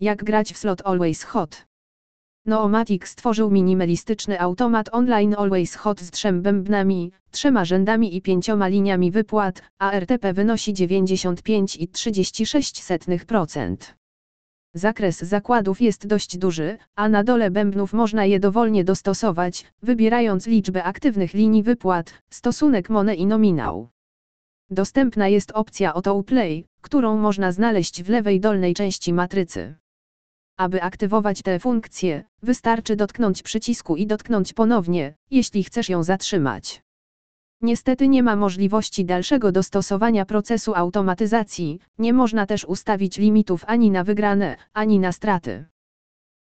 Jak grać w slot Always Hot? Noomatic stworzył minimalistyczny automat online Always Hot z trzem bębnami, trzema rzędami i pięcioma liniami wypłat, a RTP wynosi 95,36%. Zakres zakładów jest dość duży, a na dole bębnów można je dowolnie dostosować, wybierając liczbę aktywnych linii wypłat, stosunek money i nominał. Dostępna jest opcja Autoplay, którą można znaleźć w lewej dolnej części matrycy. Aby aktywować tę funkcję, wystarczy dotknąć przycisku i dotknąć ponownie, jeśli chcesz ją zatrzymać. Niestety nie ma możliwości dalszego dostosowania procesu automatyzacji, nie można też ustawić limitów ani na wygrane, ani na straty.